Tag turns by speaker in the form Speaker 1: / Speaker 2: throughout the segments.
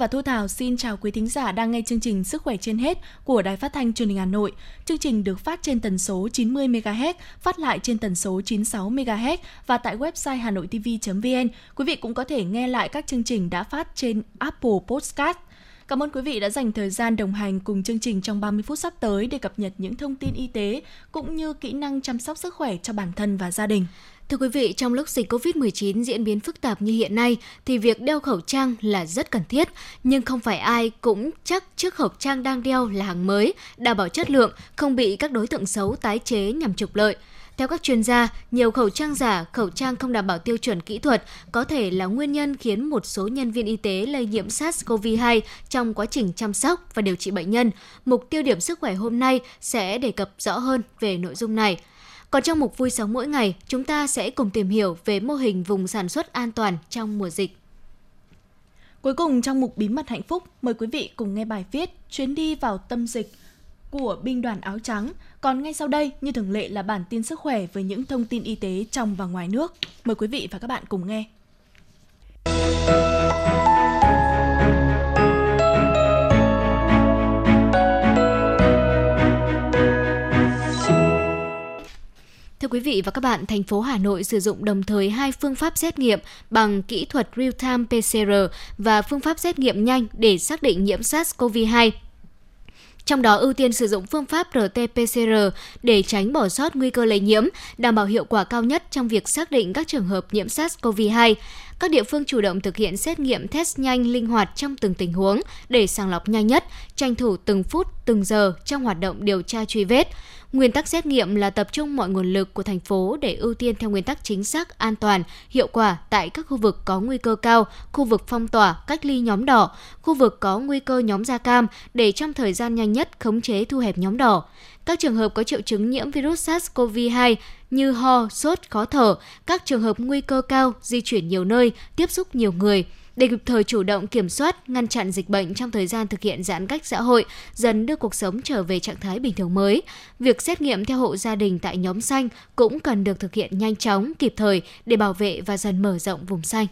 Speaker 1: Và Thu Thảo xin chào quý thính giả đang nghe chương trình Sức khỏe trên hết của Đài Phát thanh Truyền hình Hà Nội. Chương trình được phát trên tần số 90 MHz, phát lại trên tần số 96 MHz và tại website hanoitv.vn. Quý vị cũng có thể nghe lại các chương trình đã phát trên Apple Podcast. Cảm ơn quý vị đã dành thời gian đồng hành cùng chương trình trong 30 phút sắp tới để cập nhật những thông tin y tế cũng như kỹ năng chăm sóc sức khỏe cho bản thân và gia đình.
Speaker 2: Thưa quý vị, trong lúc dịch COVID-19 diễn biến phức tạp như hiện nay thì việc đeo khẩu trang là rất cần thiết, nhưng không phải ai cũng chắc chiếc khẩu trang đang đeo là hàng mới, đảm bảo chất lượng, không bị các đối tượng xấu tái chế nhằm trục lợi. Theo các chuyên gia, nhiều khẩu trang giả, khẩu trang không đảm bảo tiêu chuẩn kỹ thuật có thể là nguyên nhân khiến một số nhân viên y tế lây nhiễm SARS-CoV-2 trong quá trình chăm sóc và điều trị bệnh nhân. Mục tiêu điểm sức khỏe hôm nay sẽ đề cập rõ hơn về nội dung này. Còn trong mục vui sống mỗi ngày, chúng ta sẽ cùng tìm hiểu về mô hình vùng sản xuất an toàn trong mùa dịch.
Speaker 1: Cuối cùng trong mục bí mật hạnh phúc, mời quý vị cùng nghe bài viết Chuyến đi vào tâm dịch của binh đoàn áo trắng. Còn ngay sau đây, như thường lệ là bản tin sức khỏe với những thông tin y tế trong và ngoài nước. Mời quý vị và các bạn cùng nghe.
Speaker 2: Quý vị và các bạn, thành phố Hà Nội sử dụng đồng thời hai phương pháp xét nghiệm bằng kỹ thuật real-time PCR và phương pháp xét nghiệm nhanh để xác định nhiễm SARS-CoV-2 trong đó ưu tiên sử dụng phương pháp RT-PCR để tránh bỏ sót nguy cơ lây nhiễm, đảm bảo hiệu quả cao nhất trong việc xác định các trường hợp nhiễm SARS-CoV-2. Các địa phương chủ động thực hiện xét nghiệm test nhanh linh hoạt trong từng tình huống để sàng lọc nhanh nhất, tranh thủ từng phút, từng giờ trong hoạt động điều tra truy vết. Nguyên tắc xét nghiệm là tập trung mọi nguồn lực của thành phố để ưu tiên theo nguyên tắc chính xác, an toàn, hiệu quả tại các khu vực có nguy cơ cao, khu vực phong tỏa, cách ly nhóm đỏ, khu vực có nguy cơ nhóm da cam để trong thời gian nhanh nhất khống chế thu hẹp nhóm đỏ. Các trường hợp có triệu chứng nhiễm virus SARS-CoV-2 như ho, sốt, khó thở, các trường hợp nguy cơ cao, di chuyển nhiều nơi, tiếp xúc nhiều người – để kịp thời chủ động kiểm soát, ngăn chặn dịch bệnh trong thời gian thực hiện giãn cách xã hội, dần đưa cuộc sống trở về trạng thái bình thường mới. Việc xét nghiệm theo hộ gia đình tại nhóm xanh cũng cần được thực hiện nhanh chóng, kịp thời để bảo vệ và dần mở rộng vùng xanh.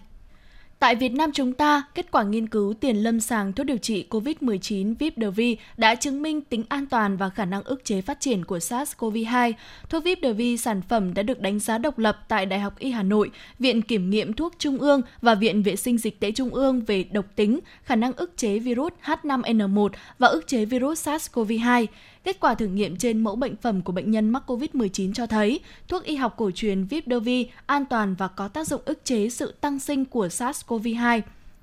Speaker 1: Tại Việt Nam chúng ta, kết quả nghiên cứu tiền lâm sàng thuốc điều trị COVID-19 Vipdervi đã chứng minh tính an toàn và khả năng ức chế phát triển của SARS-CoV-2. Thuốc Vipdervi sản phẩm đã được đánh giá độc lập tại Đại học Y Hà Nội, Viện Kiểm nghiệm Thuốc Trung ương và Viện Vệ sinh Dịch tễ Trung ương về độc tính, khả năng ức chế virus H5N1 và ức chế virus SARS-CoV-2. Kết quả thử nghiệm trên mẫu bệnh phẩm của bệnh nhân mắc COVID-19 cho thấy, thuốc y học cổ truyền Vipdovi an toàn và có tác dụng ức chế sự tăng sinh của SARS-CoV-2.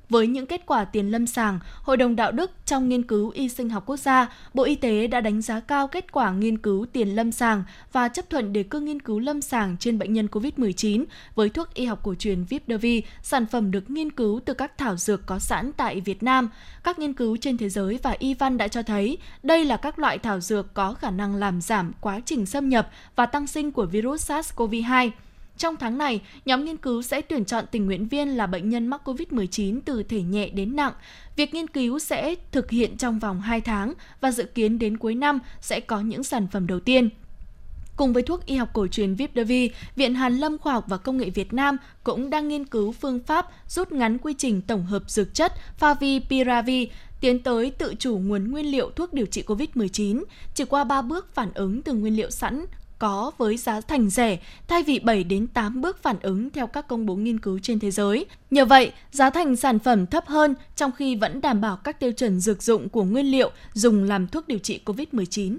Speaker 1: Với những kết quả tiền lâm sàng, Hội đồng Đạo đức trong nghiên cứu y sinh học quốc gia, Bộ Y tế đã đánh giá cao kết quả nghiên cứu tiền lâm sàng và chấp thuận đề cương nghiên cứu lâm sàng trên bệnh nhân COVID-19 với thuốc y học cổ truyền Vipdovi, sản phẩm được nghiên cứu từ các thảo dược có sẵn tại Việt Nam. Các nghiên cứu trên thế giới và y văn đã cho thấy đây là các loại thảo dược có khả năng làm giảm quá trình xâm nhập và tăng sinh của virus SARS-CoV-2. Trong tháng này, nhóm nghiên cứu sẽ tuyển chọn tình nguyện viên là bệnh nhân mắc COVID-19 từ thể nhẹ đến nặng. Việc nghiên cứu sẽ thực hiện trong vòng 2 tháng và dự kiến đến cuối năm sẽ có những sản phẩm đầu tiên. Cùng với thuốc y học cổ truyền Vipdavi, Viện Hàn Lâm Khoa học và Công nghệ Việt Nam cũng đang nghiên cứu phương pháp rút ngắn quy trình tổng hợp dược chất Favipiravir tiến tới tự chủ nguồn nguyên liệu thuốc điều trị COVID-19, chỉ qua 3 bước phản ứng từ nguyên liệu sẵn có với giá thành rẻ thay vì 7 đến 8 bước phản ứng theo các công bố nghiên cứu trên thế giới. Nhờ vậy, giá thành sản phẩm thấp hơn trong khi vẫn đảm bảo các tiêu chuẩn dược dụng của nguyên liệu dùng làm thuốc điều trị COVID-19.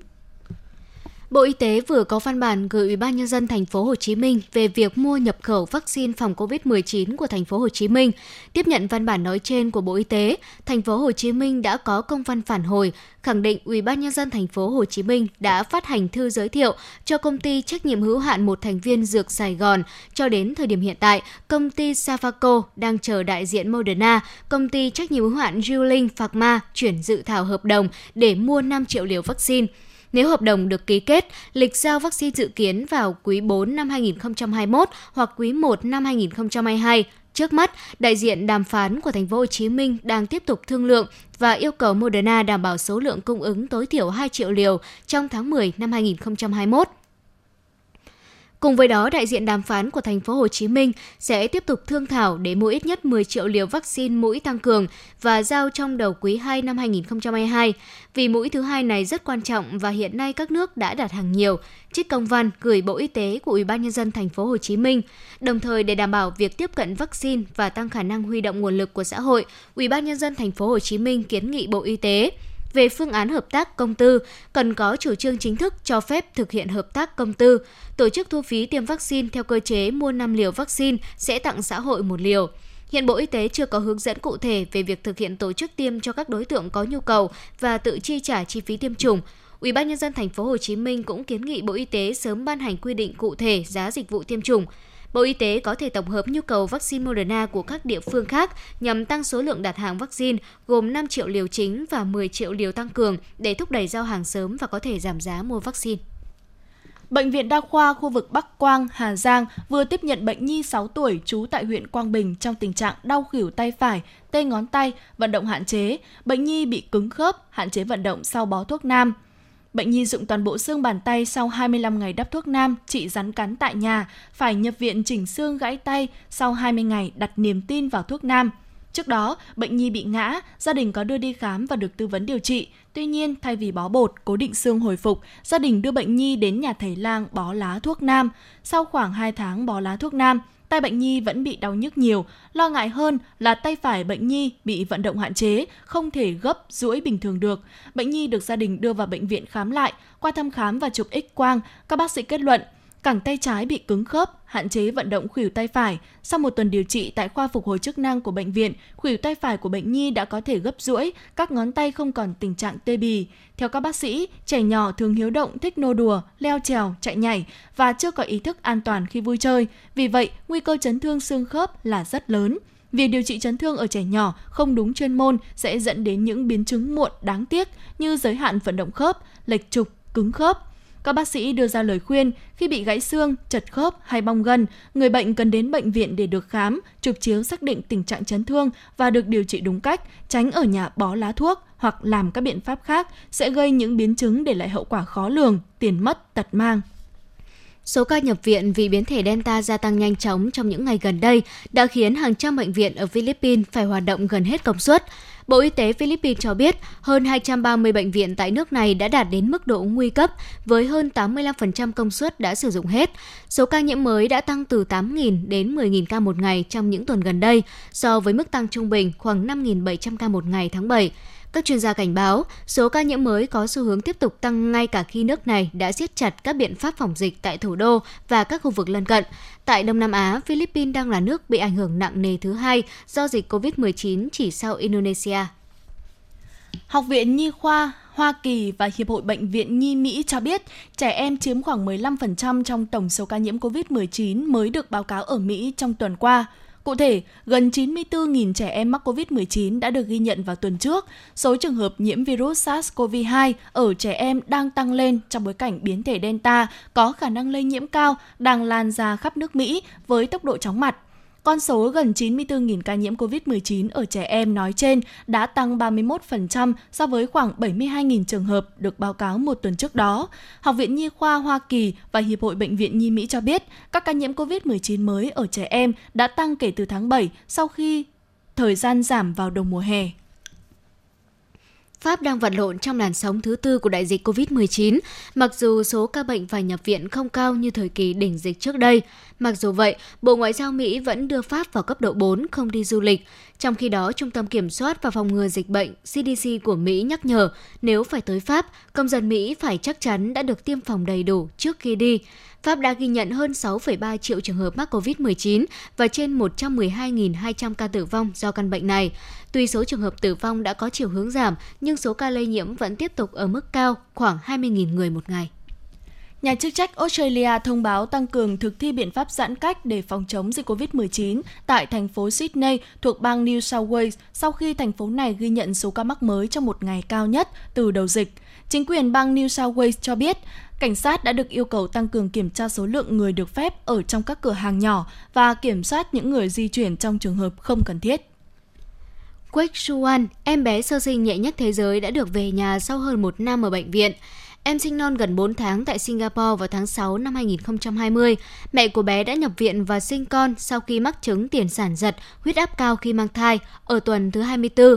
Speaker 2: Bộ Y tế vừa có văn bản gửi Ủy ban nhân dân thành phố Hồ Chí Minh về việc mua nhập khẩu vaccine phòng COVID-19 của thành phố Hồ Chí Minh. Tiếp nhận văn bản nói trên của Bộ Y tế, thành phố Hồ Chí Minh đã có công văn phản hồi khẳng định Ủy ban nhân dân thành phố Hồ Chí Minh đã phát hành thư giới thiệu cho công ty trách nhiệm hữu hạn một thành viên dược Sài Gòn. Cho đến thời điểm hiện tại, công ty Safaco đang chờ đại diện Moderna, công ty trách nhiệm hữu hạn Juling Pharma chuyển dự thảo hợp đồng để mua 5 triệu liều vaccine. Nếu hợp đồng được ký kết, lịch giao vaccine dự kiến vào quý 4 năm 2021 hoặc quý 1 năm 2022. Trước mắt, đại diện đàm phán của thành phố Hồ Chí Minh đang tiếp tục thương lượng và yêu cầu Moderna đảm bảo số lượng cung ứng tối thiểu 2 triệu liều trong tháng 10 năm 2021. Cùng với đó, đại diện đàm phán của thành phố Hồ Chí Minh sẽ tiếp tục thương thảo để mua ít nhất 10 triệu liều vaccine mũi tăng cường và giao trong đầu quý 2 năm 2022. Vì mũi thứ hai này rất quan trọng và hiện nay các nước đã đặt hàng nhiều. Trích công văn gửi Bộ Y tế của Ủy ban nhân dân thành phố Hồ Chí Minh. Đồng thời để đảm bảo việc tiếp cận vaccine và tăng khả năng huy động nguồn lực của xã hội, Ủy ban nhân dân thành phố Hồ Chí Minh kiến nghị Bộ Y tế về phương án hợp tác công tư, cần có chủ trương chính thức cho phép thực hiện hợp tác công tư, tổ chức thu phí tiêm vaccine theo cơ chế mua 5 liều vaccine sẽ tặng xã hội một liều. Hiện Bộ Y tế chưa có hướng dẫn cụ thể về việc thực hiện tổ chức tiêm cho các đối tượng có nhu cầu và tự chi trả chi phí tiêm chủng. Ủy ban nhân dân thành phố Hồ Chí Minh cũng kiến nghị Bộ Y tế sớm ban hành quy định cụ thể giá dịch vụ tiêm chủng. Bộ Y tế có thể tổng hợp nhu cầu vaccine Moderna của các địa phương khác nhằm tăng số lượng đặt hàng vaccine gồm 5 triệu liều chính và 10 triệu liều tăng cường để thúc đẩy giao hàng sớm và có thể giảm giá mua vaccine.
Speaker 1: Bệnh viện Đa khoa khu vực Bắc Quang, Hà Giang vừa tiếp nhận bệnh nhi 6 tuổi trú tại huyện Quang Bình trong tình trạng đau khỉu tay phải, tê ngón tay, vận động hạn chế. Bệnh nhi bị cứng khớp, hạn chế vận động sau bó thuốc nam. Bệnh nhi dụng toàn bộ xương bàn tay sau 25 ngày đắp thuốc nam, trị rắn cắn tại nhà, phải nhập viện chỉnh xương gãy tay sau 20 ngày đặt niềm tin vào thuốc nam. Trước đó, bệnh nhi bị ngã, gia đình có đưa đi khám và được tư vấn điều trị. Tuy nhiên, thay vì bó bột, cố định xương hồi phục, gia đình đưa bệnh nhi đến nhà thầy lang bó lá thuốc nam. Sau khoảng 2 tháng bó lá thuốc nam, tay bệnh nhi vẫn bị đau nhức nhiều. Lo ngại hơn là tay phải bệnh nhi bị vận động hạn chế, không thể gấp, duỗi bình thường được. Bệnh nhi được gia đình đưa vào bệnh viện khám lại. Qua thăm khám và chụp x-quang, các bác sĩ kết luận cẳng tay trái bị cứng khớp, hạn chế vận động khuỷu tay phải. Sau một tuần điều trị tại khoa phục hồi chức năng của bệnh viện, khuỷu tay phải của bệnh nhi đã có thể gấp duỗi, các ngón tay không còn tình trạng tê bì. Theo các bác sĩ, trẻ nhỏ thường hiếu động, thích nô đùa, leo trèo, chạy nhảy và chưa có ý thức an toàn khi vui chơi. Vì vậy, nguy cơ chấn thương xương khớp là rất lớn. Việc điều trị chấn thương ở trẻ nhỏ không đúng chuyên môn sẽ dẫn đến những biến chứng muộn đáng tiếc như giới hạn vận động khớp, lệch trục, cứng khớp. Các bác sĩ đưa ra lời khuyên khi bị gãy xương, chật khớp hay bong gân, người bệnh cần đến bệnh viện để được khám, chụp chiếu xác định tình trạng chấn thương và được điều trị đúng cách, tránh ở nhà bó lá thuốc hoặc làm các biện pháp khác sẽ gây những biến chứng để lại hậu quả khó lường, tiền mất, tật mang.
Speaker 2: Số ca nhập viện vì biến thể Delta gia tăng nhanh chóng trong những ngày gần đây đã khiến hàng trăm bệnh viện ở Philippines phải hoạt động gần hết công suất. Bộ Y tế Philippines cho biết hơn 230 bệnh viện tại nước này đã đạt đến mức độ nguy cấp, với hơn 85% công suất đã sử dụng hết. Số ca nhiễm mới đã tăng từ 8.000 đến 10.000 ca một ngày trong những tuần gần đây, so với mức tăng trung bình khoảng 5.700 ca một ngày tháng 7. Các chuyên gia cảnh báo, số ca nhiễm mới có xu hướng tiếp tục tăng ngay cả khi nước này đã siết chặt các biện pháp phòng dịch tại thủ đô và các khu vực lân cận. Tại Đông Nam Á, Philippines đang là nước bị ảnh hưởng nặng nề thứ hai do dịch COVID-19 chỉ sau Indonesia.
Speaker 1: Học viện Nhi khoa Hoa Kỳ và Hiệp hội Bệnh viện Nhi Mỹ cho biết trẻ em chiếm khoảng 15% trong tổng số ca nhiễm COVID-19 mới được báo cáo ở Mỹ trong tuần qua. Cụ thể, gần 94.000 trẻ em mắc COVID-19 đã được ghi nhận vào tuần trước. Số trường hợp nhiễm virus SARS-CoV-2 ở trẻ em đang tăng lên trong bối cảnh biến thể Delta có khả năng lây nhiễm cao đang lan ra khắp nước Mỹ với tốc độ chóng mặt. Con số gần 94.000 ca nhiễm COVID-19 ở trẻ em nói trên đã tăng 31% so với khoảng 72.000 trường hợp được báo cáo một tuần trước đó. Học viện Nhi khoa Hoa Kỳ và Hiệp hội Bệnh viện Nhi Mỹ cho biết, các ca nhiễm COVID-19 mới ở trẻ em đã tăng kể từ tháng 7 sau khi thời gian giảm vào đầu mùa hè.
Speaker 2: Pháp đang vật lộn trong làn sóng thứ tư của đại dịch COVID-19, mặc dù số ca bệnh phải nhập viện không cao như thời kỳ đỉnh dịch trước đây. Mặc dù vậy, Bộ Ngoại giao Mỹ vẫn đưa Pháp vào cấp độ 4 không đi du lịch. Trong khi đó, Trung tâm Kiểm soát và Phòng ngừa Dịch bệnh CDC của Mỹ nhắc nhở nếu phải tới Pháp, công dân Mỹ phải chắc chắn đã được tiêm phòng đầy đủ trước khi đi. Pháp đã ghi nhận hơn 6,3 triệu trường hợp mắc COVID-19 và trên 112.200 ca tử vong do căn bệnh này. Tuy số trường hợp tử vong đã có chiều hướng giảm, nhưng số ca lây nhiễm vẫn tiếp tục ở mức cao, khoảng 20.000 người một ngày.
Speaker 1: Nhà chức trách Australia thông báo tăng cường thực thi biện pháp giãn cách để phòng chống dịch COVID-19 tại thành phố Sydney thuộc bang New South Wales sau khi thành phố này ghi nhận số ca mắc mới trong một ngày cao nhất từ đầu dịch. Chính quyền bang New South Wales cho biết, cảnh sát đã được yêu cầu tăng cường kiểm tra số lượng người được phép ở trong các cửa hàng nhỏ và kiểm soát những người di chuyển trong trường hợp không cần thiết.
Speaker 2: Quách Shuan, em bé sơ sinh nhẹ nhất thế giới đã được về nhà sau hơn một năm ở bệnh viện. Em sinh non gần 4 tháng tại Singapore vào tháng 6 năm 2020. Mẹ của bé đã nhập viện và sinh con sau khi mắc chứng tiền sản giật, huyết áp cao khi mang thai ở tuần thứ 24.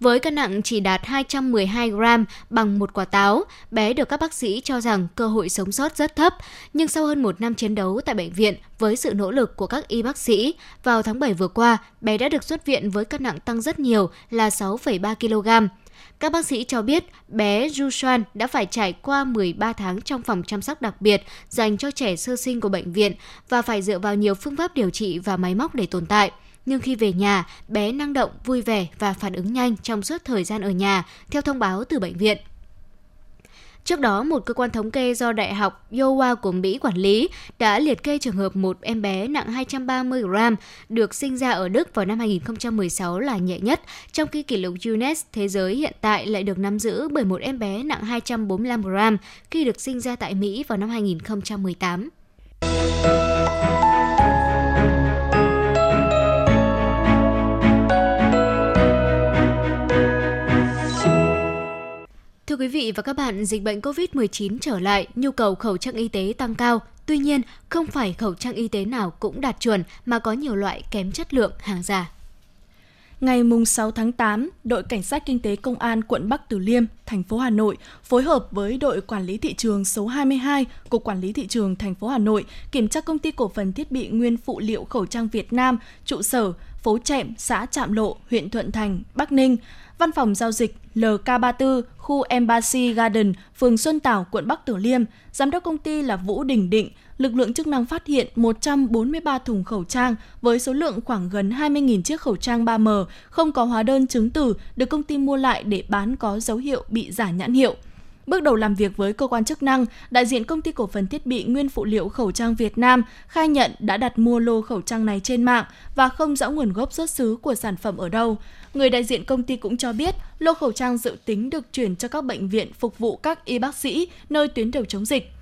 Speaker 2: Với cân nặng chỉ đạt 212 gram bằng một quả táo, bé được các bác sĩ cho rằng cơ hội sống sót rất thấp. Nhưng sau hơn một năm chiến đấu tại bệnh viện với sự nỗ lực của các y bác sĩ, vào tháng 7 vừa qua, bé đã được xuất viện với cân nặng tăng rất nhiều là 6,3 kg. Các bác sĩ cho biết bé Jushan đã phải trải qua 13 tháng trong phòng chăm sóc đặc biệt dành cho trẻ sơ sinh của bệnh viện và phải dựa vào nhiều phương pháp điều trị và máy móc để tồn tại nhưng khi về nhà, bé năng động, vui vẻ và phản ứng nhanh trong suốt thời gian ở nhà, theo thông báo từ bệnh viện. Trước đó, một cơ quan thống kê do Đại học Iowa của Mỹ quản lý đã liệt kê trường hợp một em bé nặng 230 gram được sinh ra ở Đức vào năm 2016 là nhẹ nhất, trong khi kỷ lục Guinness thế giới hiện tại lại được nắm giữ bởi một em bé nặng 245 gram khi được sinh ra tại Mỹ vào năm 2018. Quý vị và các bạn, dịch bệnh COVID-19 trở lại, nhu cầu khẩu trang y tế tăng cao. Tuy nhiên, không phải khẩu trang y tế nào cũng đạt chuẩn mà có nhiều loại kém chất lượng hàng giả.
Speaker 1: Ngày 6 tháng 8, đội cảnh sát kinh tế công an quận Bắc Từ Liêm, thành phố Hà Nội phối hợp với đội quản lý thị trường số 22 của quản lý thị trường thành phố Hà Nội kiểm tra công ty cổ phần thiết bị nguyên phụ liệu khẩu trang Việt Nam, trụ sở phố Trệm, xã Trạm Lộ, huyện Thuận Thành, Bắc Ninh. Văn phòng giao dịch LK34, khu Embassy Garden, phường Xuân Tảo, quận Bắc tử Liêm, giám đốc công ty là Vũ Đình Định, lực lượng chức năng phát hiện 143 thùng khẩu trang với số lượng khoảng gần 20.000 chiếc khẩu trang 3M không có hóa đơn chứng từ được công ty mua lại để bán có dấu hiệu bị giả nhãn hiệu. Bước đầu làm việc với cơ quan chức năng, đại diện công ty cổ phần thiết bị nguyên phụ liệu khẩu trang Việt Nam khai nhận đã đặt mua lô khẩu trang này trên mạng và không rõ nguồn gốc xuất xứ của sản phẩm ở đâu. Người đại diện công ty cũng cho biết, lô khẩu trang dự tính được chuyển cho các bệnh viện phục vụ các y bác sĩ nơi tuyến đầu chống dịch.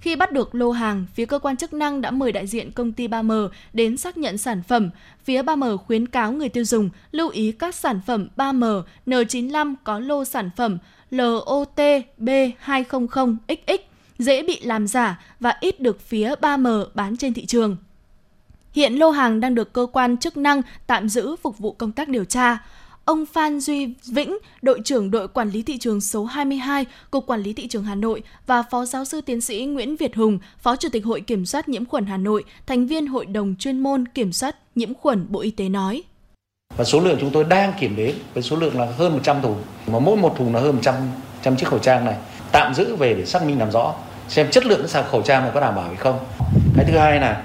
Speaker 1: Khi bắt được lô hàng, phía cơ quan chức năng đã mời đại diện công ty 3M đến xác nhận sản phẩm. Phía 3M khuyến cáo người tiêu dùng lưu ý các sản phẩm 3M N95 có lô sản phẩm LOTB200XX dễ bị làm giả và ít được phía 3M bán trên thị trường. Hiện lô hàng đang được cơ quan chức năng tạm giữ phục vụ công tác điều tra. Ông Phan Duy Vĩnh, đội trưởng đội quản lý thị trường số 22, Cục Quản lý thị trường Hà Nội và Phó giáo sư tiến sĩ Nguyễn Việt Hùng, Phó Chủ tịch Hội Kiểm soát nhiễm khuẩn Hà Nội, thành viên Hội đồng chuyên môn kiểm soát nhiễm khuẩn Bộ Y tế nói.
Speaker 3: Và số lượng chúng tôi đang kiểm đếm với số lượng là hơn 100 thùng, mà mỗi một thùng là hơn 100, 100 chiếc khẩu trang này. Tạm giữ về để xác minh làm rõ xem chất lượng sản khẩu trang này có đảm bảo hay không. Cái thứ hai là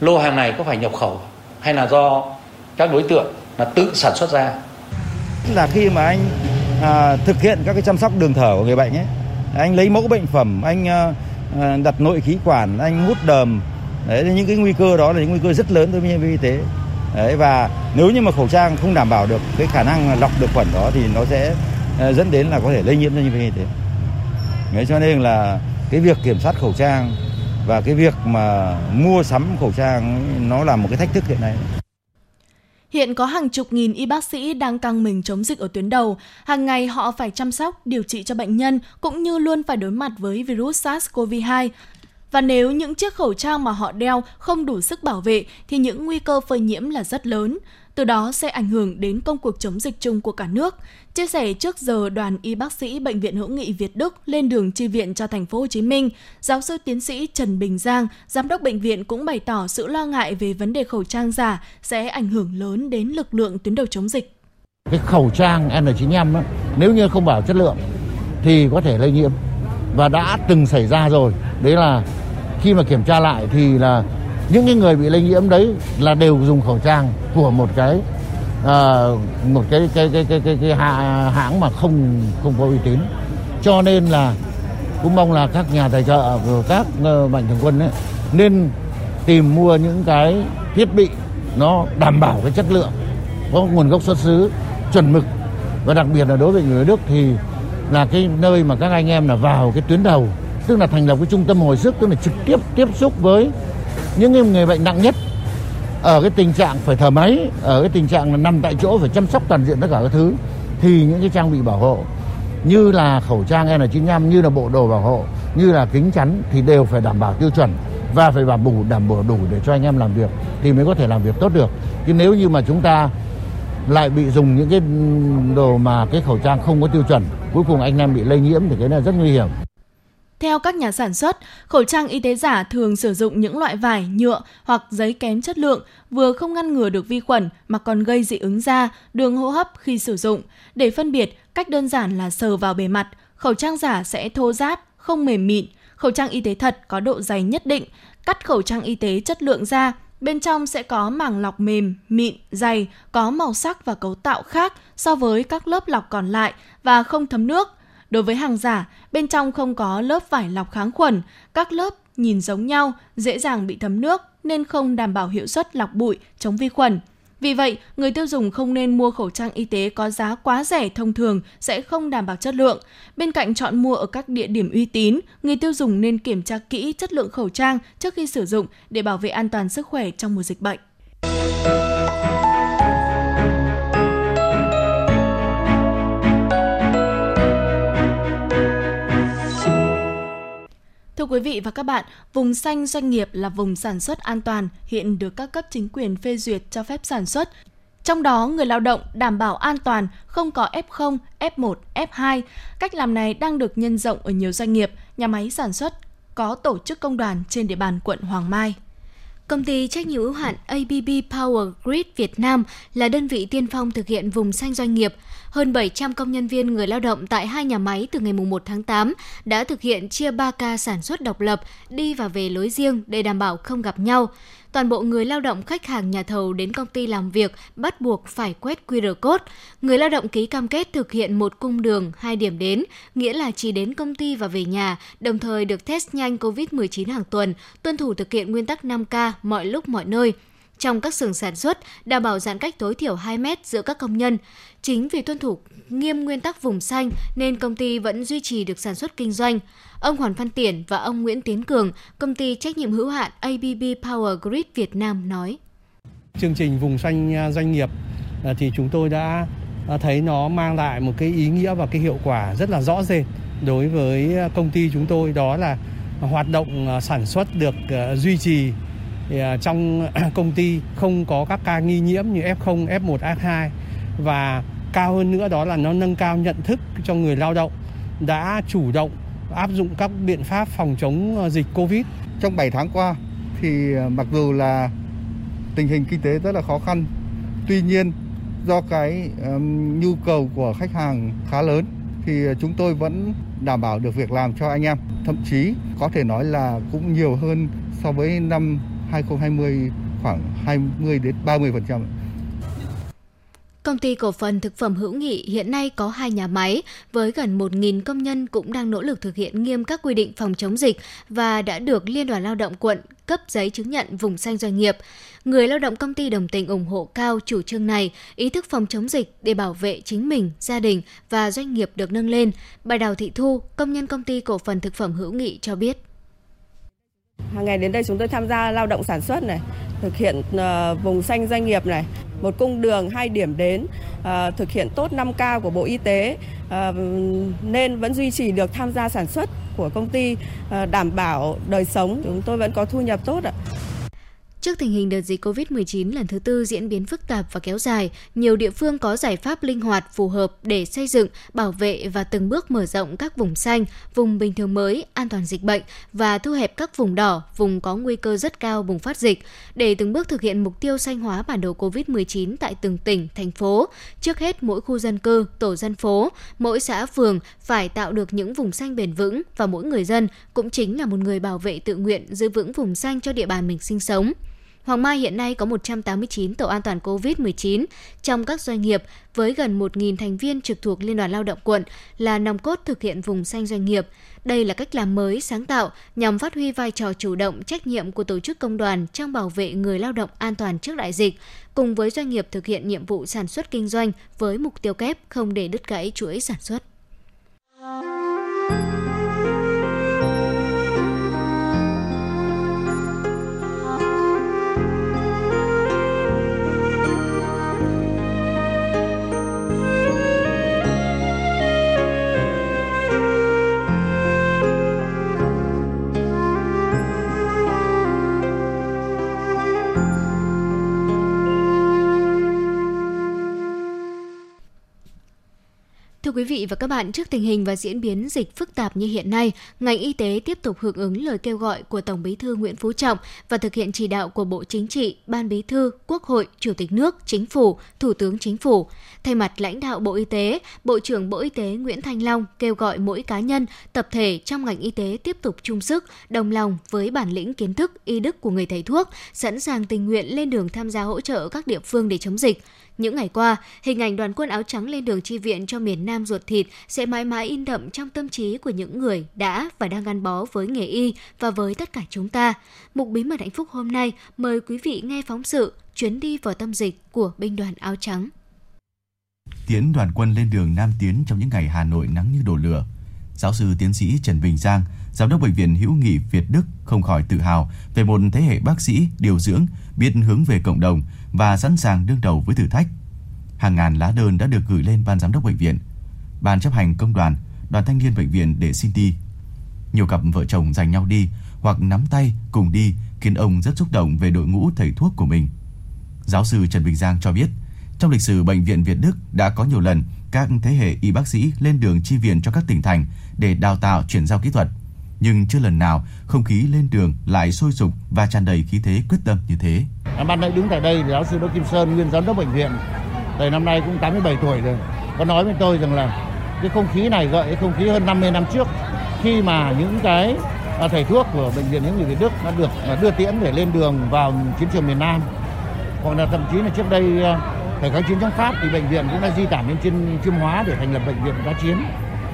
Speaker 3: lô hàng này có phải nhập khẩu hay là do các đối tượng là tự sản xuất ra?
Speaker 4: Là khi mà anh à, thực hiện các cái chăm sóc đường thở của người bệnh ấy anh lấy mẫu bệnh phẩm anh à, à đặt nội khí quản anh hút đờm. Đấy những cái nguy cơ đó là những nguy cơ rất lớn đối với nhân viên y tế đấy và nếu như mà khẩu trang không đảm bảo được cái khả năng lọc được khuẩn đó thì nó sẽ ờ, dẫn đến là có thể lây nhiễm cho nhân viên y tế đấy cho nên là cái việc kiểm soát khẩu trang và cái việc mà mua sắm khẩu trang nó là một cái thách thức hiện nay.
Speaker 1: Hiện có hàng chục nghìn y bác sĩ đang căng mình chống dịch ở tuyến đầu. Hàng ngày họ phải chăm sóc, điều trị cho bệnh nhân cũng như luôn phải đối mặt với virus SARS-CoV-2. Và nếu những chiếc khẩu trang mà họ đeo không đủ sức bảo vệ thì những nguy cơ phơi nhiễm là rất lớn từ đó sẽ ảnh hưởng đến công cuộc chống dịch chung của cả nước. Chia sẻ trước giờ đoàn y bác sĩ bệnh viện hữu nghị Việt Đức lên đường chi viện cho thành phố Hồ Chí Minh, giáo sư tiến sĩ Trần Bình Giang, giám đốc bệnh viện cũng bày tỏ sự lo ngại về vấn đề khẩu trang giả sẽ ảnh hưởng lớn đến lực lượng tuyến đầu chống dịch.
Speaker 5: Cái khẩu trang N95 á, nếu như không bảo chất lượng thì có thể lây nhiễm và đã từng xảy ra rồi. Đấy là khi mà kiểm tra lại thì là những cái người bị lây nhiễm đấy là đều dùng khẩu trang của một cái à, một cái cái cái cái cái, cái hãng mà không không có uy tín cho nên là cũng mong là các nhà tài trợ các uh, mạnh thường quân ấy, nên tìm mua những cái thiết bị nó đảm bảo cái chất lượng có nguồn gốc xuất xứ chuẩn mực và đặc biệt là đối với người Đức thì là cái nơi mà các anh em là vào cái tuyến đầu tức là thành lập cái trung tâm hồi sức tức là trực tiếp tiếp xúc với những người bệnh nặng nhất ở cái tình trạng phải thở máy ở cái tình trạng là nằm tại chỗ phải chăm sóc toàn diện tất cả các thứ thì những cái trang bị bảo hộ như là khẩu trang N95, như là bộ đồ bảo hộ, như là kính chắn thì đều phải đảm bảo tiêu chuẩn và phải bảo đủ đảm bảo đủ để cho anh em làm việc thì mới có thể làm việc tốt được. Chứ nếu như mà chúng ta lại bị dùng những cái đồ mà cái khẩu trang không có tiêu chuẩn, cuối cùng anh em bị lây nhiễm thì cái này rất nguy hiểm.
Speaker 1: Theo các nhà sản xuất, khẩu trang y tế giả thường sử dụng những loại vải, nhựa hoặc giấy kém chất lượng, vừa không ngăn ngừa được vi khuẩn mà còn gây dị ứng da, đường hô hấp khi sử dụng. Để phân biệt, cách đơn giản là sờ vào bề mặt, khẩu trang giả sẽ thô ráp, không mềm mịn. Khẩu trang y tế thật có độ dày nhất định, cắt khẩu trang y tế chất lượng ra, bên trong sẽ có màng lọc mềm, mịn, dày, có màu sắc và cấu tạo khác so với các lớp lọc còn lại và không thấm nước – Đối với hàng giả, bên trong không có lớp vải lọc kháng khuẩn, các lớp nhìn giống nhau, dễ dàng bị thấm nước nên không đảm bảo hiệu suất lọc bụi, chống vi khuẩn. Vì vậy, người tiêu dùng không nên mua khẩu trang y tế có giá quá rẻ thông thường sẽ không đảm bảo chất lượng. Bên cạnh chọn mua ở các địa điểm uy tín, người tiêu dùng nên kiểm tra kỹ chất lượng khẩu trang trước khi sử dụng để bảo vệ an toàn sức khỏe trong mùa dịch bệnh. Thưa quý vị và các bạn, vùng xanh doanh nghiệp là vùng sản xuất an toàn, hiện được các cấp chính quyền phê duyệt cho phép sản xuất. Trong đó, người lao động đảm bảo an toàn, không có F0, F1, F2. Cách làm này đang được nhân rộng ở nhiều doanh nghiệp, nhà máy sản xuất, có tổ chức công đoàn trên địa bàn quận Hoàng Mai.
Speaker 2: Công ty trách nhiệm hữu hạn ABB Power Grid Việt Nam là đơn vị tiên phong thực hiện vùng xanh doanh nghiệp. Hơn 700 công nhân viên người lao động tại hai nhà máy từ ngày 1 tháng 8 đã thực hiện chia 3 ca sản xuất độc lập, đi và về lối riêng để đảm bảo không gặp nhau toàn bộ người lao động khách hàng nhà thầu đến công ty làm việc bắt buộc phải quét QR code. Người lao động ký cam kết thực hiện một cung đường, hai điểm đến, nghĩa là chỉ đến công ty và về nhà, đồng thời được test nhanh COVID-19 hàng tuần, tuân thủ thực hiện nguyên tắc 5K mọi lúc mọi nơi trong các xưởng sản xuất, đảm bảo giãn cách tối thiểu 2 mét giữa các công nhân. Chính vì tuân thủ nghiêm nguyên tắc vùng xanh nên công ty vẫn duy trì được sản xuất kinh doanh. Ông Hoàng Văn Tiển và ông Nguyễn Tiến Cường, công ty trách nhiệm hữu hạn ABB Power Grid Việt Nam nói.
Speaker 6: Chương trình vùng xanh à, doanh nghiệp à, thì chúng tôi đã à, thấy nó mang lại một cái ý nghĩa và cái hiệu quả rất là rõ rệt đối với công ty chúng tôi đó là hoạt động sản xuất được duy trì À, trong công ty không có các ca nghi nhiễm như F0, F1, F2 và cao hơn nữa đó là nó nâng cao nhận thức cho người lao động đã chủ động áp dụng các biện pháp phòng chống ờ, dịch Covid.
Speaker 7: Trong 7 tháng qua thì à, mặc dù là tình hình kinh tế rất là khó khăn, tuy nhiên do cái um, nhu cầu của khách hàng khá lớn thì à, chúng tôi vẫn đảm bảo được việc làm cho anh em. Thậm chí có thể nói là cũng nhiều hơn so với năm 2020 khoảng 20 đến 30%.
Speaker 2: Công ty cổ phần thực phẩm hữu nghị hiện nay có hai nhà máy với gần 1.000 công nhân cũng đang nỗ lực thực hiện nghiêm các quy định phòng chống dịch và đã được Liên đoàn Lao động quận cấp giấy chứng nhận vùng xanh doanh nghiệp. Người lao động công ty đồng tình ủng hộ cao chủ trương này, ý thức phòng chống dịch để bảo vệ chính mình, gia đình và doanh nghiệp được nâng lên. Bà Đào Thị Thu, công nhân công ty cổ phần thực phẩm hữu nghị cho biết.
Speaker 8: Hàng ngày đến đây chúng tôi tham gia lao động sản xuất này, thực hiện uh, vùng xanh doanh nghiệp này, một cung đường hai điểm đến, uh, thực hiện tốt 5K của Bộ Y tế uh, nên vẫn duy trì được tham gia sản xuất của công ty uh, đảm bảo đời sống chúng tôi vẫn có thu nhập tốt ạ.
Speaker 2: Trước tình hình đợt dịch COVID-19 lần thứ tư diễn biến phức tạp và kéo dài, nhiều địa phương có giải pháp linh hoạt phù hợp để xây dựng, bảo vệ và từng bước mở rộng các vùng xanh, vùng bình thường mới, an toàn dịch bệnh và thu hẹp các vùng đỏ, vùng có nguy cơ rất cao bùng phát dịch để từng bước thực hiện mục tiêu xanh hóa bản đồ COVID-19 tại từng tỉnh, thành phố. Trước hết, mỗi khu dân cư, tổ dân phố, mỗi xã phường phải tạo được những vùng xanh bền vững và mỗi người dân cũng chính là một người bảo vệ tự nguyện giữ vững vùng xanh cho địa bàn mình sinh sống. Hoàng Mai hiện nay có 189 tổ an toàn COVID-19 trong các doanh nghiệp với gần 1.000 thành viên trực thuộc Liên đoàn Lao động quận là nòng cốt thực hiện vùng xanh doanh nghiệp. Đây là cách làm mới, sáng tạo nhằm phát huy vai trò chủ động, trách nhiệm của tổ chức công đoàn trong bảo vệ người lao động an toàn trước đại dịch, cùng với doanh nghiệp thực hiện nhiệm vụ sản xuất kinh doanh với mục tiêu kép không để đứt gãy chuỗi sản xuất. Quý vị và các bạn, trước tình hình và diễn biến dịch phức tạp như hiện nay, ngành y tế tiếp tục hưởng ứng lời kêu gọi của Tổng Bí thư Nguyễn Phú Trọng và thực hiện chỉ đạo của Bộ Chính trị, Ban Bí thư, Quốc hội, Chủ tịch nước, Chính phủ, Thủ tướng Chính phủ. Thay mặt lãnh đạo Bộ Y tế, Bộ trưởng Bộ Y tế Nguyễn Thanh Long kêu gọi mỗi cá nhân, tập thể trong ngành y tế tiếp tục chung sức, đồng lòng với bản lĩnh kiến thức, y đức của người thầy thuốc, sẵn sàng tình nguyện lên đường tham gia hỗ trợ các địa phương để chống dịch. Những ngày qua, hình ảnh đoàn quân áo trắng lên đường chi viện cho miền Nam ruột thịt sẽ mãi mãi in đậm trong tâm trí của những người đã và đang gắn bó với nghề y và với tất cả chúng ta. Mục Bí mật hạnh phúc hôm nay mời quý vị nghe phóng sự Chuyến đi vào tâm dịch của binh đoàn áo trắng.
Speaker 9: Tiến đoàn quân lên đường Nam Tiến trong những ngày Hà Nội nắng như đổ lửa. Giáo sư tiến sĩ Trần Bình Giang, giám đốc bệnh viện hữu nghị Việt Đức không khỏi tự hào về một thế hệ bác sĩ điều dưỡng biết hướng về cộng đồng và sẵn sàng đương đầu với thử thách. Hàng ngàn lá đơn đã được gửi lên ban giám đốc bệnh viện, ban chấp hành công đoàn, đoàn thanh niên bệnh viện để xin đi. Nhiều cặp vợ chồng giành nhau đi hoặc nắm tay cùng đi khiến ông rất xúc động về đội ngũ thầy thuốc của mình. Giáo sư Trần Bình Giang cho biết, trong lịch sử bệnh viện Việt Đức đã có nhiều lần các thế hệ y bác sĩ lên đường chi viện cho các tỉnh thành để đào tạo chuyển giao kỹ thuật – nhưng chưa lần nào không khí lên đường lại sôi sục và tràn đầy khí thế quyết tâm như thế.
Speaker 5: Ban nãy đứng tại đây giáo sư Đỗ Kim Sơn, nguyên giám đốc bệnh viện, từ năm nay cũng 87 tuổi rồi, có nói với tôi rằng là cái không khí này gợi cái không khí hơn 50 năm trước khi mà những cái à, thầy thuốc của bệnh viện hữu nghị Việt Đức đã được à, đưa tiễn để lên đường vào chiến trường miền Nam. Hoặc là thậm chí là trước đây à, thời kháng chiến chống Pháp thì bệnh viện cũng đã di tản lên trên Chiêm Hóa để thành lập bệnh viện đã chiến.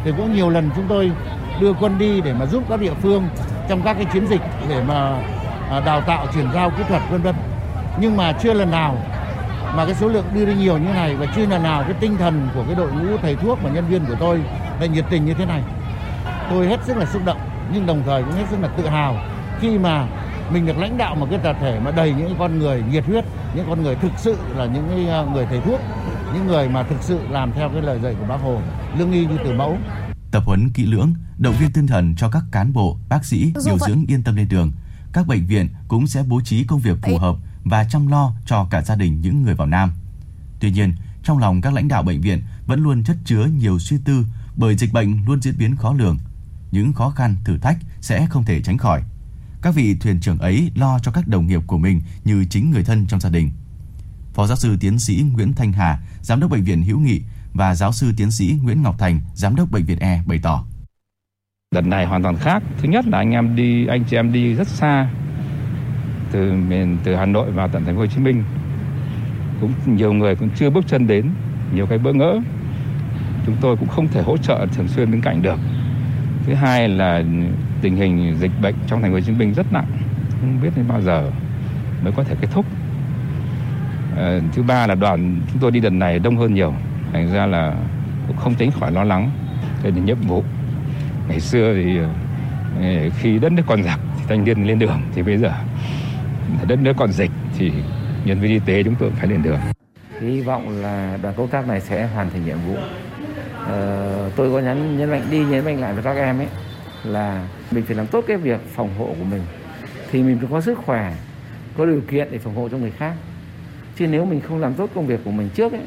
Speaker 5: Thì cũng nhiều lần chúng tôi đưa quân đi để mà giúp các địa phương trong các cái chiến dịch để mà à, đào tạo, chuyển giao kỹ thuật, vân vân nhưng mà chưa lần nào mà cái số lượng đưa đi nhiều như này và chưa lần nào cái tinh thần của cái đội ngũ thầy thuốc và nhân viên của tôi lại nhiệt tình như thế này tôi hết sức là xúc động nhưng đồng thời cũng hết sức là tự hào khi mà mình được lãnh đạo một cái tập thể mà đầy những con người nhiệt huyết những con người thực sự là những à, người thầy thuốc những người mà thực sự làm theo cái lời dạy của bác hồ lương y như từ mẫu
Speaker 9: tập huấn kỹ lưỡng, động viên tinh thần cho các cán bộ, bác sĩ, điều dưỡng yên tâm lên đường. Các bệnh viện cũng sẽ bố trí công việc phù hợp và chăm lo cho cả gia đình những người vào Nam. Tuy nhiên, trong lòng các lãnh đạo bệnh viện vẫn luôn chất chứa nhiều suy tư bởi dịch bệnh luôn diễn biến khó lường. Những khó khăn, thử thách sẽ không thể tránh khỏi. Các vị thuyền trưởng ấy lo cho các đồng nghiệp của mình như chính người thân trong gia đình. Phó giáo sư tiến sĩ Nguyễn Thanh Hà, giám đốc bệnh viện Hữu Nghị và giáo sư tiến sĩ Nguyễn Ngọc Thành, giám đốc bệnh viện E bày tỏ.
Speaker 10: Đợt này hoàn toàn khác. Thứ nhất là anh em đi, anh chị em đi rất xa từ miền từ Hà Nội vào tận thành phố Hồ Chí Minh. Cũng nhiều người cũng chưa bước chân đến, nhiều cái bỡ ngỡ. Chúng tôi cũng không thể hỗ trợ thường xuyên bên cạnh được. Thứ hai là tình hình dịch bệnh trong thành phố Hồ Chí Minh rất nặng, không biết đến bao giờ mới có thể kết thúc. À, thứ ba là đoàn chúng tôi đi lần này đông hơn nhiều thành ra là cũng không tránh khỏi lo lắng đây là nhiệm vụ. Ngày xưa thì ờ, ờ, khi đất nước còn giặc thì thanh niên lên đường thì bây giờ đất nước còn dịch thì nhân viên y tế chúng tôi phải lên đường.
Speaker 11: Hy vọng là đoàn công tác này sẽ hoàn thành nhiệm vụ. Ờ, tôi có nhấn nhấn mạnh đi nhấn mạnh lại với các em ấy là mình phải làm tốt cái việc phòng hộ của mình. Thì mình phải có sức khỏe có điều kiện để phòng hộ cho người khác. Chứ nếu mình không làm tốt công việc của mình trước ấy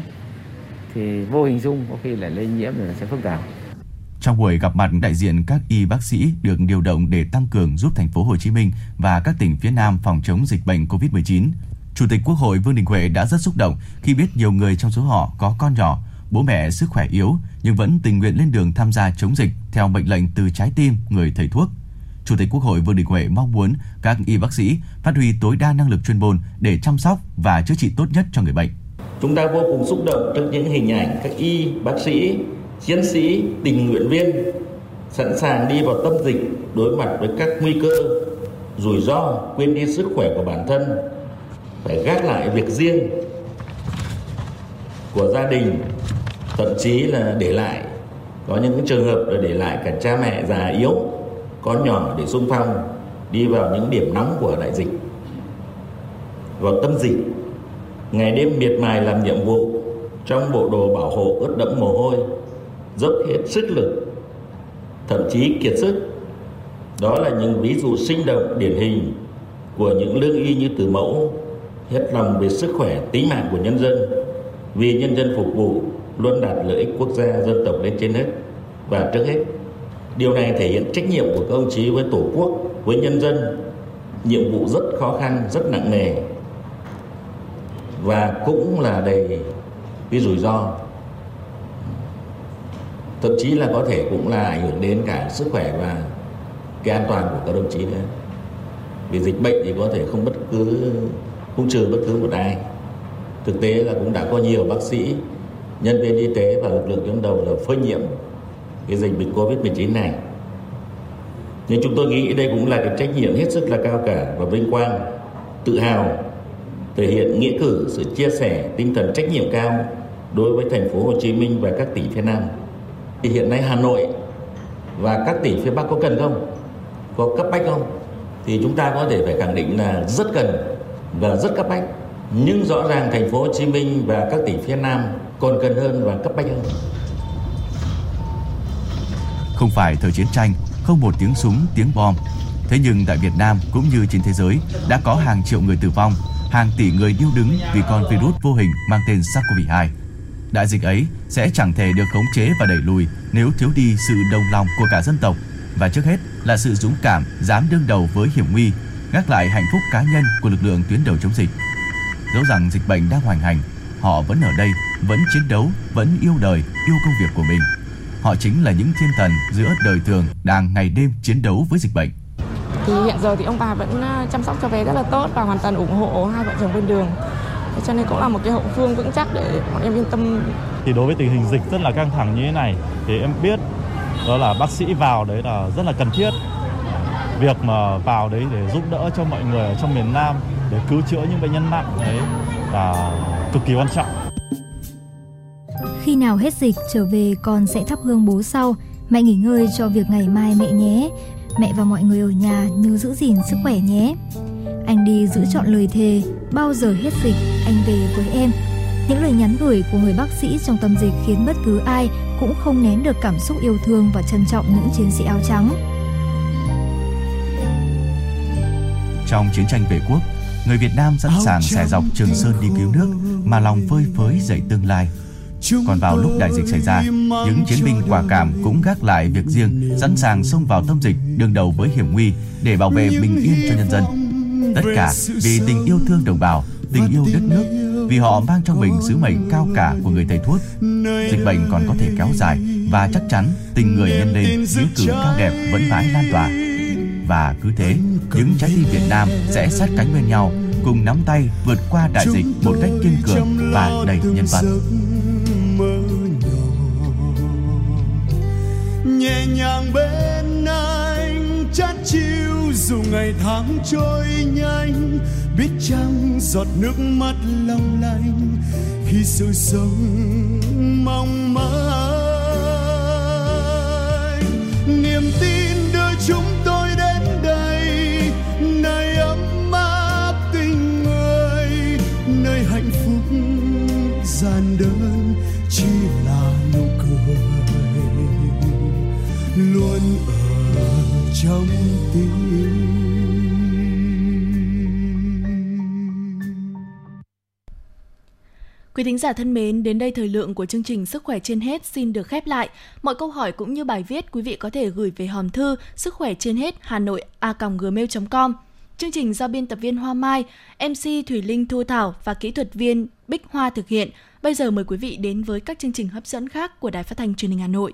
Speaker 11: thì vô hình dung có khi lại lây nhiễm rồi sẽ phức tạp.
Speaker 9: Trong buổi gặp mặt đại diện các y bác sĩ được điều động để tăng cường giúp thành phố Hồ Chí Minh và các tỉnh phía Nam phòng chống dịch bệnh COVID-19, Chủ tịch Quốc hội Vương Đình Huệ đã rất xúc động khi biết nhiều người trong số họ có con nhỏ, bố mẹ sức khỏe yếu nhưng vẫn tình nguyện lên đường tham gia chống dịch theo mệnh lệnh từ trái tim người thầy thuốc. Chủ tịch Quốc hội Vương Đình Huệ mong muốn các y bác sĩ phát huy tối đa năng lực chuyên môn để chăm sóc và chữa trị tốt nhất cho người bệnh.
Speaker 12: Chúng ta vô cùng xúc động trước những hình ảnh các y, bác sĩ, chiến sĩ, tình nguyện viên sẵn sàng đi vào tâm dịch đối mặt với các nguy cơ, rủi ro, quên đi sức khỏe của bản thân, phải gác lại việc riêng của gia đình, thậm chí là để lại có những trường hợp là để lại cả cha mẹ già yếu, con nhỏ để xung phong đi vào những điểm nóng của đại dịch. Vào tâm dịch ngày đêm miệt mài làm nhiệm vụ trong bộ đồ bảo hộ ướt đẫm mồ hôi dốc hết sức lực thậm chí kiệt sức. Đó là những ví dụ sinh động điển hình của những lương y như từ mẫu hết lòng về sức khỏe tính mạng của nhân dân. Vì nhân dân phục vụ luôn đặt lợi ích quốc gia dân tộc lên trên hết và trước hết. Điều này thể hiện trách nhiệm của các ông chí với Tổ quốc, với nhân dân. Nhiệm vụ rất khó khăn, rất nặng nề và cũng là đầy cái rủi ro thậm chí là có thể cũng là ảnh hưởng đến cả sức khỏe và cái an toàn của các đồng chí nữa vì dịch bệnh thì có thể không bất cứ không trừ bất cứ một ai thực tế là cũng đã có nhiều bác sĩ nhân viên y tế và lực lượng tuyến đầu là phơi nhiễm cái dịch bệnh covid 19 này nhưng chúng tôi nghĩ đây cũng là cái trách nhiệm hết sức là cao cả và vinh quang, tự hào, thể hiện nghĩa cử, sự chia sẻ, tinh thần trách nhiệm cao đối với thành phố Hồ Chí Minh và các tỉnh phía Nam. Thì hiện nay Hà Nội và các tỉnh phía Bắc có cần không? Có cấp bách không? Thì chúng ta có thể phải khẳng định là rất cần và rất cấp bách. Nhưng rõ ràng thành phố Hồ Chí Minh và các tỉnh phía Nam còn cần hơn và cấp bách hơn.
Speaker 9: Không phải thời chiến tranh, không một tiếng súng, tiếng bom. Thế nhưng tại Việt Nam cũng như trên thế giới đã có hàng triệu người tử vong hàng tỷ người điêu đứng vì con virus vô hình mang tên SARS-CoV-2. Đại dịch ấy sẽ chẳng thể được khống chế và đẩy lùi nếu thiếu đi sự đồng lòng của cả dân tộc và trước hết là sự dũng cảm dám đương đầu với hiểm nguy, gác lại hạnh phúc cá nhân của lực lượng tuyến đầu chống dịch. Dẫu rằng dịch bệnh đang hoành hành, họ vẫn ở đây, vẫn chiến đấu, vẫn yêu đời, yêu công việc của mình. Họ chính là những thiên thần giữa đời thường đang ngày đêm chiến đấu với dịch bệnh.
Speaker 13: Thì hiện giờ thì ông bà vẫn à, chăm sóc cho bé rất là tốt và hoàn toàn ủng hộ hai vợ chồng bên đường. Cho nên cũng là một cái hậu phương vững chắc để bọn em yên tâm.
Speaker 14: Thì đối với tình hình dịch rất là căng thẳng như thế này thì em biết đó là bác sĩ vào đấy là rất là cần thiết. Việc mà vào đấy để giúp đỡ cho mọi người ở trong miền Nam để cứu chữa những bệnh nhân nặng đấy là cực kỳ quan trọng
Speaker 15: khi nào hết dịch trở về con sẽ thắp hương bố sau mẹ nghỉ ngơi cho việc ngày mai mẹ nhé Mẹ và mọi người ở nhà nhớ giữ gìn sức khỏe nhé. Anh đi giữ chọn lời thề, bao giờ hết dịch anh về với em. Những lời nhắn gửi của người bác sĩ trong tâm dịch khiến bất cứ ai cũng không nén được cảm xúc yêu thương và trân trọng những chiến sĩ áo trắng.
Speaker 9: Trong chiến tranh vệ quốc, người Việt Nam sẵn sàng xẻ dọc Trường Sơn đi cứu nước mà lòng phơi phới dậy tương lai. Còn vào lúc đại dịch xảy ra, những chiến binh quả cảm cũng gác lại việc riêng, sẵn sàng xông vào tâm dịch đương đầu với hiểm nguy để bảo vệ bình yên cho nhân dân. Tất cả vì tình yêu thương đồng bào, tình yêu đất nước, vì họ mang trong mình sứ mệnh cao cả của người thầy thuốc. Dịch bệnh còn có thể kéo dài và chắc chắn tình người nhân lên nghĩa cử cao đẹp vẫn mãi lan tỏa. Và cứ thế, những trái tim Việt Nam sẽ sát cánh bên nhau, cùng nắm tay vượt qua đại dịch một cách kiên cường và đầy nhân văn.
Speaker 16: Nhẹ nhàng bên anh, chát chiêu dù ngày tháng trôi nhanh, biết chăng giọt nước mắt long lanh khi sự sống mong manh. Niềm tin trong tim
Speaker 1: Quý thính giả thân mến, đến đây thời lượng của chương trình Sức khỏe trên hết xin được khép lại. Mọi câu hỏi cũng như bài viết quý vị có thể gửi về hòm thư sức khỏe trên hết hà nội a gmail.com. Chương trình do biên tập viên Hoa Mai, MC Thủy Linh Thu Thảo và kỹ thuật viên Bích Hoa thực hiện. Bây giờ mời quý vị đến với các chương trình hấp dẫn khác của Đài Phát thanh Truyền hình Hà Nội.